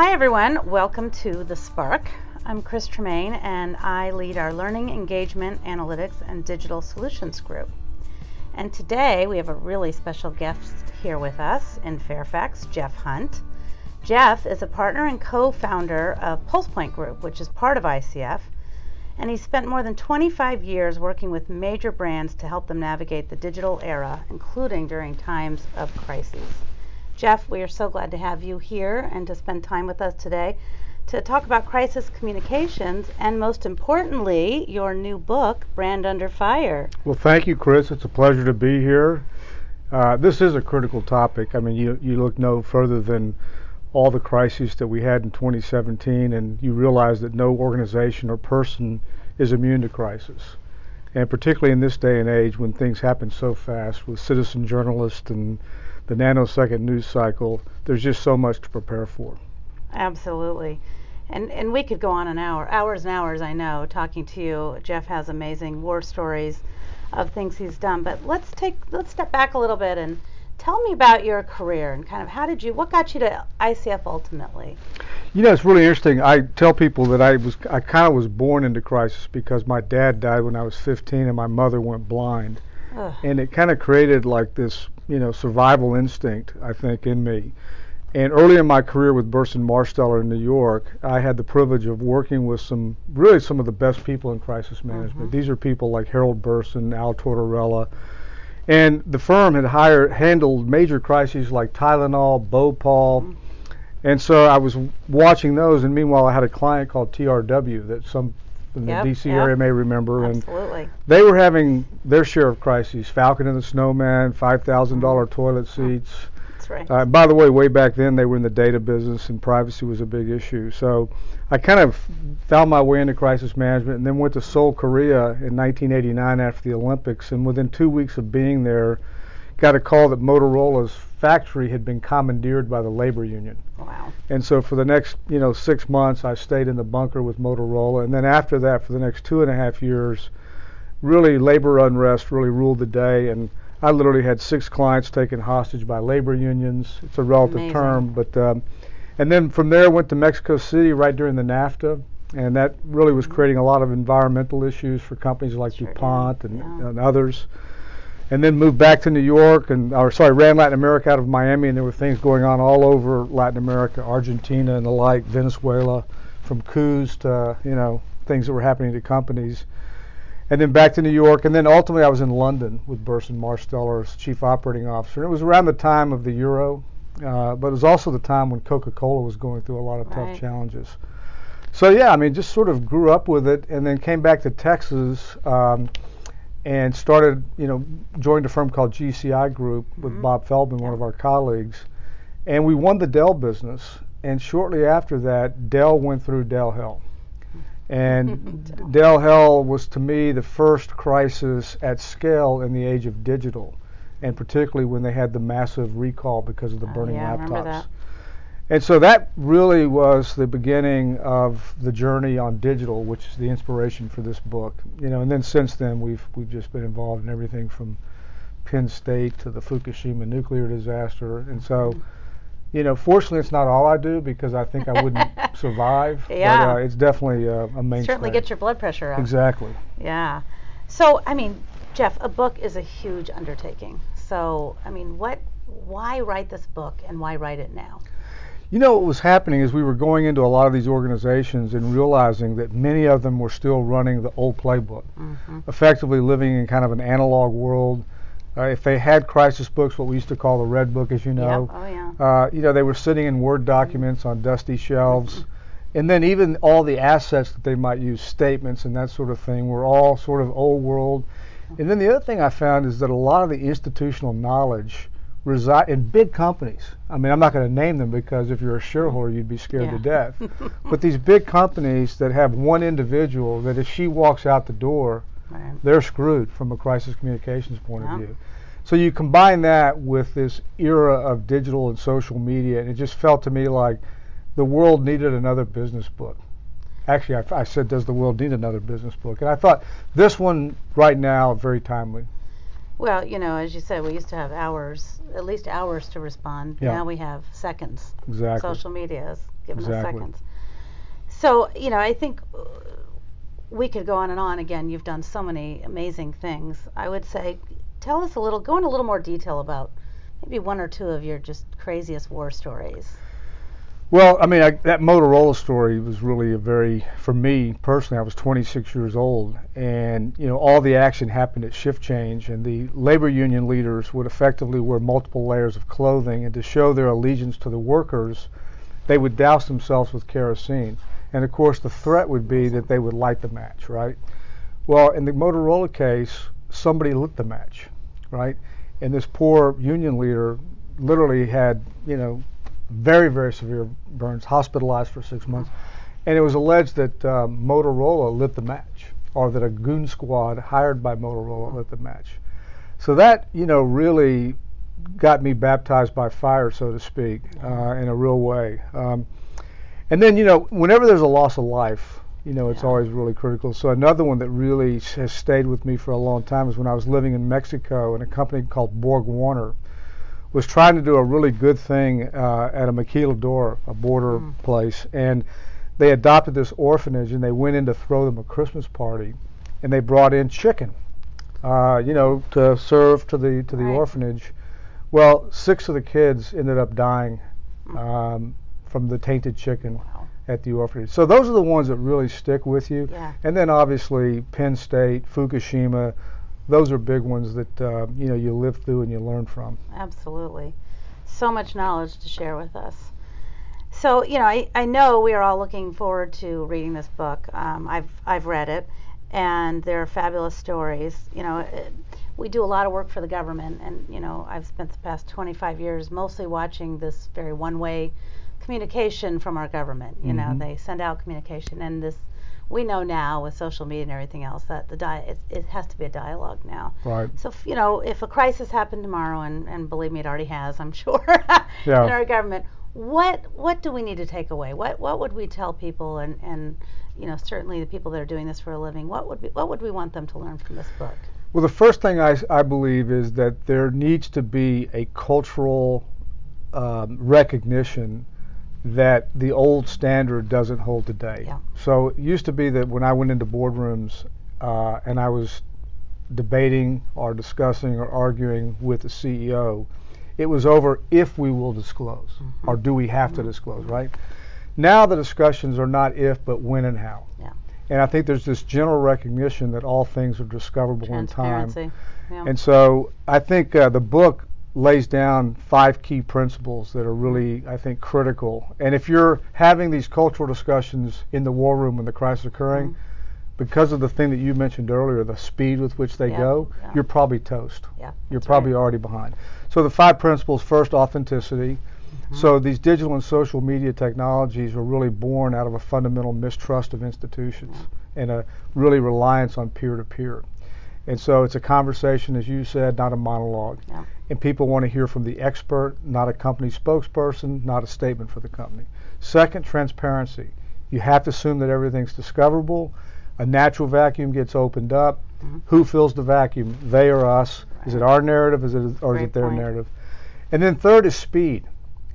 Hi, everyone. Welcome to The Spark. I'm Chris Tremaine, and I lead our Learning, Engagement, Analytics, and Digital Solutions group. And today we have a really special guest here with us in Fairfax, Jeff Hunt. Jeff is a partner and co founder of PulsePoint Group, which is part of ICF, and he spent more than 25 years working with major brands to help them navigate the digital era, including during times of crises. Jeff, we are so glad to have you here and to spend time with us today to talk about crisis communications and, most importantly, your new book, Brand Under Fire. Well, thank you, Chris. It's a pleasure to be here. Uh, this is a critical topic. I mean, you, you look no further than all the crises that we had in 2017, and you realize that no organization or person is immune to crisis. And particularly in this day and age when things happen so fast with citizen journalists and the nanosecond news cycle, there's just so much to prepare for. Absolutely. And, and we could go on an hour, hours and hours, I know, talking to you. Jeff has amazing war stories of things he's done. But let's take let's step back a little bit and tell me about your career and kind of how did you what got you to ICF ultimately? You know, it's really interesting. I tell people that I was I kind of was born into crisis because my dad died when I was 15 and my mother went blind. Ugh. And it kind of created like this you know, survival instinct, I think, in me. And early in my career with Burson Marsteller in New York, I had the privilege of working with some, really some of the best people in crisis management. Mm-hmm. These are people like Harold Burson, Al Tortorella. And the firm had hired, handled major crises like Tylenol, Bhopal. Mm-hmm. And so I was watching those, and meanwhile, I had a client called TRW that some in the yep, DC yep. area may remember. Absolutely. And they were having their share of crises. Falcon and the Snowman, five thousand dollar mm-hmm. toilet seats. That's right. Uh, by the way, way back then they were in the data business and privacy was a big issue. So I kind of found my way into crisis management and then went to Seoul, Korea in 1989 after the Olympics. And within two weeks of being there, got a call that Motorola's factory had been commandeered by the labor union. Wow. And so for the next, you know, six months, I stayed in the bunker with Motorola, and then after that, for the next two and a half years, really labor unrest really ruled the day, and I literally had six clients taken hostage by labor unions. It's a relative Amazing. term, but um, and then from there went to Mexico City right during the NAFTA, and that really was mm-hmm. creating a lot of environmental issues for companies like sure DuPont and, yeah. and others and then moved back to New York and or sorry ran Latin America out of Miami and there were things going on all over Latin America, Argentina and the like, Venezuela, from coups to you know things that were happening to companies. And then back to New York, and then ultimately I was in London with Burson Marsteller as chief operating officer. And it was around the time of the euro, uh, but it was also the time when Coca-Cola was going through a lot of right. tough challenges. So yeah, I mean, just sort of grew up with it, and then came back to Texas. Um, and started, you know, joined a firm called GCI Group with mm-hmm. Bob Feldman, one of our colleagues, and we won the Dell business. And shortly after that, Dell went through Dell Hell. And Dell Hell was to me the first crisis at scale in the age of digital, and particularly when they had the massive recall because of the oh, burning yeah, laptops. And so that really was the beginning of the journey on digital, which is the inspiration for this book. You know, and then since then we've we've just been involved in everything from Penn State to the Fukushima nuclear disaster. And so, you know, fortunately it's not all I do because I think I wouldn't survive. Yeah. But uh, it's definitely uh, a main. Certainly get your blood pressure up. Exactly. Yeah. So, I mean, Jeff, a book is a huge undertaking. So, I mean, what why write this book and why write it now? You know what was happening is we were going into a lot of these organizations and realizing that many of them were still running the old playbook, mm-hmm. effectively living in kind of an analog world. Uh, if they had crisis books, what we used to call the red book, as you know, yep. oh, yeah. uh, you know, they were sitting in Word documents on dusty shelves. And then even all the assets that they might use, statements and that sort of thing, were all sort of old world. And then the other thing I found is that a lot of the institutional knowledge reside in big companies. I mean, I'm not going to name them because if you're a shareholder, you'd be scared yeah. to death. but these big companies that have one individual that if she walks out the door, right. they're screwed from a crisis communications point yeah. of view. So you combine that with this era of digital and social media, and it just felt to me like the world needed another business book. Actually, I, I said, does the world need another business book? And I thought this one right now very timely. Well, you know, as you said, we used to have hours, at least hours to respond. Yeah. Now we have seconds. Exactly. Social media has given us Exactly. seconds. So, you know, I think uh, we could go on and on. Again, you've done so many amazing things. I would say, tell us a little, go into a little more detail about maybe one or two of your just craziest war stories. Well, I mean, I, that Motorola story was really a very, for me personally, I was 26 years old, and you know, all the action happened at shift change, and the labor union leaders would effectively wear multiple layers of clothing, and to show their allegiance to the workers, they would douse themselves with kerosene, and of course, the threat would be that they would light the match, right? Well, in the Motorola case, somebody lit the match, right? And this poor union leader literally had, you know, very, very severe burns, hospitalized for six months. And it was alleged that um, Motorola lit the match, or that a goon squad hired by Motorola lit the match. So that, you know, really got me baptized by fire, so to speak, uh, in a real way. Um, and then, you know, whenever there's a loss of life, you know, it's Yeah. always really critical. So another one that really has stayed with me for a long time is when I was living in Mexico in a company called Borg Warner was trying to do a really good thing uh, at a maquilador, a border Mm. place, and they adopted this orphanage and they went in to throw them a Christmas party, and they brought in chicken, uh, you know, to serve to the to the Right. orphanage. Well, six of the kids ended up dying Mm. um, from the tainted chicken Wow. at the orphanage. So those are the ones that really stick with you. Yeah. And then obviously Penn State, Fukushima, those are big ones that uh, you know you live through and you learn from. Absolutely. So much knowledge to share with us. So, you know, I, I know we are all looking forward to reading this book. Um, I've, I've read it, and there are fabulous stories. You know, it, we do a lot of work for the government, and, you know, I've spent the past 25 years mostly watching this very one way communication from our government. You know, Mhm. they send out communication, and this, we know now with social media and everything else that the di- it, it has to be a dialogue now. Right. So, if, you know, if a crisis happened tomorrow, and, and believe me, it already has, I'm sure, Yeah. in our government, what what do we need to take away? What what would we tell people, and, and you know, certainly the people that are doing this for a living, what would be, what would we want them to learn from this book? Well, the first thing I, I believe is that there needs to be a cultural um, recognition that the old standard doesn't hold today. Yeah. So it used to be that when I went into boardrooms uh, and I was debating or discussing or arguing with the CEO, it was over if we will disclose or do we have to disclose, right? Now the discussions are not if, but when and how. Yeah. And I think there's this general recognition that all things are discoverable in time. Yeah. And so I think uh, the book lays down five key principles that are really, I think, critical. And if you're having these cultural discussions in the war room when the crisis is occurring, Mhm. because of the thing that you mentioned earlier, the speed with which they Yeah, go, yeah. you're probably toast. yeah. You're probably right. already behind. So the five principles first, authenticity. Mm-hmm. So these digital and social media technologies are really born out of a fundamental mistrust of institutions and a really reliance on peer to peer. And so it's a conversation, as you said, not a monologue. Yeah. And people want to hear from the expert, not a company spokesperson, not a statement for the company. Second, transparency. You have to assume that everything's discoverable. A natural vacuum gets opened up. Mhm. Who fills the vacuum? They or us? Is it our narrative? Is it or is it their point. narrative? And then third is speed.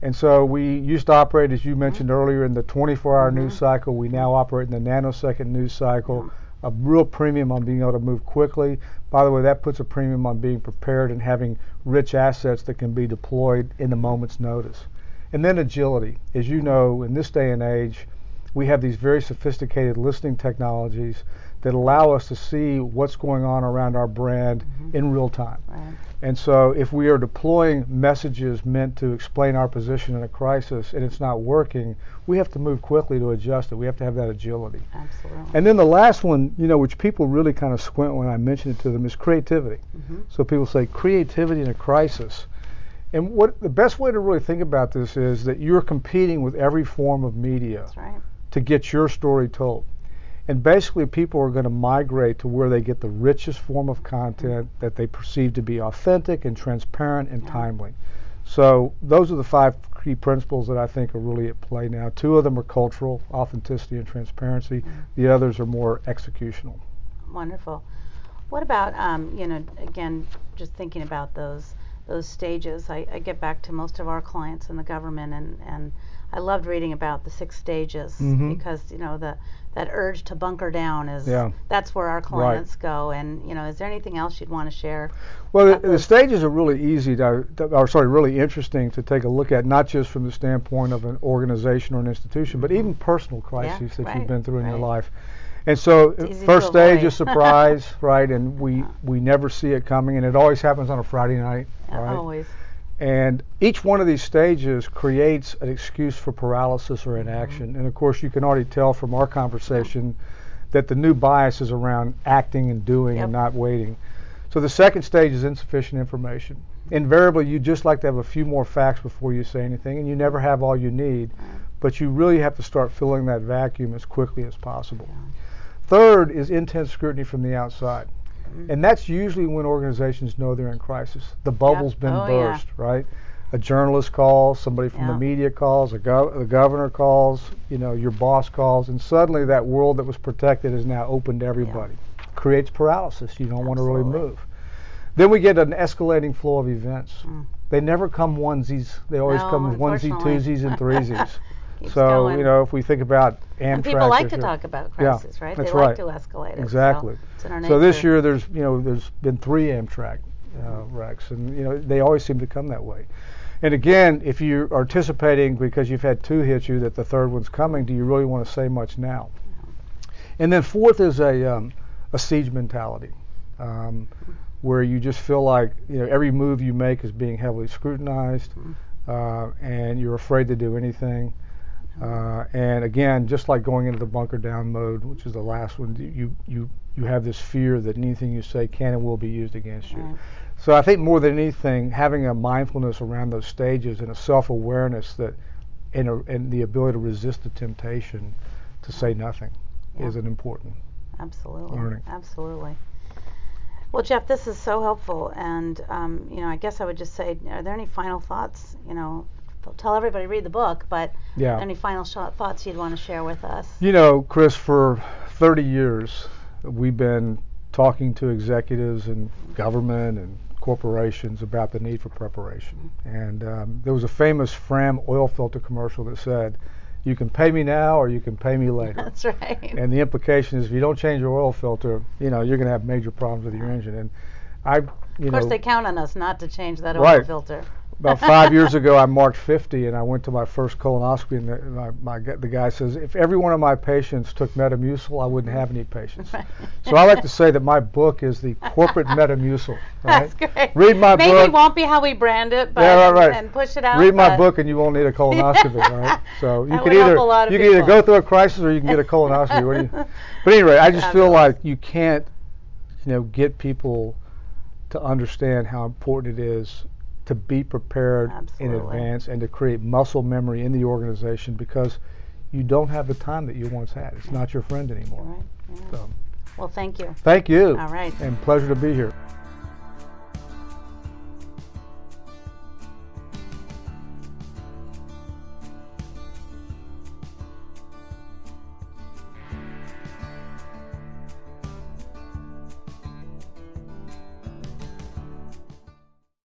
And so we used to operate, as you mentioned earlier, in the 24-hour Mhm. news cycle. We now operate in the nanosecond news cycle. A real premium on being able to move quickly. By the way, that puts a premium on being prepared and having rich assets that can be deployed in a moment's notice. And then agility. As you know, in this day and age, we have these very sophisticated listening technologies that allow us to see what's going on around our brand Mhm. in real time. Right. And so, if we are deploying messages meant to explain our position in a crisis and it's not working, we have to move quickly to adjust it. We have to have that agility. Absolutely. And then the last one, you know, which people really kind of squint when I mention it to them, is creativity. Mhm. So people say creativity in a crisis. And what the best way to really think about this is that you're competing with every form of media right. to get your story told. And basically, people are going to migrate to where they get the richest form of content that they perceive to be authentic and transparent and Yeah. timely. So, those are the five key principles that I think are really at play now. Two of them are cultural, authenticity and transparency. The others are more executional. Wonderful. What about, um, you know, again, just thinking about those those stages. I, I get back to most of our clients in the government, and and I loved reading about the six stages Mhm. because you know the that urge to bunker down is Yeah. that's where our clients go. And you know, is there anything else you'd want to share? Well, the, the stages are really easy to, or sorry, really interesting to take a look at, not just from the standpoint of an organization or an institution, but even personal crises that right, you've been through in your life. And so, It's easy to first stage is surprise, right? And we we never see it coming, and it always happens on a Friday night, right? Always. And each one of these stages creates an excuse for paralysis or Mm-hmm. inaction. And of course, you can already tell from our conversation that the new bias is around acting and doing Yep. and not waiting. So the second stage is insufficient information. Invariably, you just like to have a few more facts before you say anything, and you never have all you need. But you really have to start filling that vacuum as quickly as possible. Third is intense scrutiny from the outside. Mm-hmm. And that's usually when organizations know they're in crisis. The bubble's been Oh, yeah. burst, right? A journalist calls, somebody from Yeah. the media calls, a gov- the governor calls, you know, your boss calls, and suddenly that world that was protected is now open to everybody. Creates paralysis. You don't want to really move. Then we get an escalating flow of events. Mm. They never come onesies. They always No, come onesies, twosies, and threesies. Keeps so going. you know, if we think about Amtrak, and people like to year- talk about Yeah, crisis, right? that's they like to escalate it. so Exactly. our So this year, there's you know there's been three Amtrak uh, wrecks, and you know they always seem to come that way. And again, if you're anticipating because you've had two hit you that the third one's coming, do you really want to say much now? And then fourth is a um, a siege mentality, um, where you just feel like you know every move you make is being heavily scrutinized, uh, and you're afraid to do anything. Uh, and again, just like going into the bunker down mode, which is the last one, you you you have this fear that anything you say can and will be used against you. Right. So I think more than anything, having a mindfulness around those stages and a self-awareness that, and, a, and the ability to resist the temptation to say nothing, is an important. Absolutely. learning. Absolutely. Well, Jeff, this is so helpful, and um, you know, I guess I would just say, are there any final thoughts? You know, tell everybody read the book, but Yeah. any final sh- thoughts you'd want to share with us? You know, Chris, for 30 years, we've been talking to executives and government and corporations about the need for preparation. And um, there was a famous Fram oil filter commercial that said, "You can pay me now, or you can pay me later." That's right. and the implication is, if you don't change your oil filter, you know, you're going to have major problems with your engine. And I, you of course, know, they count on us not to change that oil Right. filter. About five years ago, I marked 50, and I went to my first colonoscopy, and the, my, my, the guy says, if every one of my patients took Metamucil, I wouldn't have any patients. Right. So I like to say that my book is the corporate Metamucil. Right? That's great. Read my Maybe book. it won't be how we brand it, but Yeah, right, right. and push it out. Read my book, and you won't need a colonoscopy. right? So you can either a lot of you can either go through a crisis or you can get a colonoscopy. you? But anyway, I just feel like you can't, you know, get people to understand how important it is to be prepared in advance and to create muscle memory in the organization because you don't have the time that you once had. It's not your friend anymore. Right. So, Well, thank you. thank you. All right. And pleasure to be here.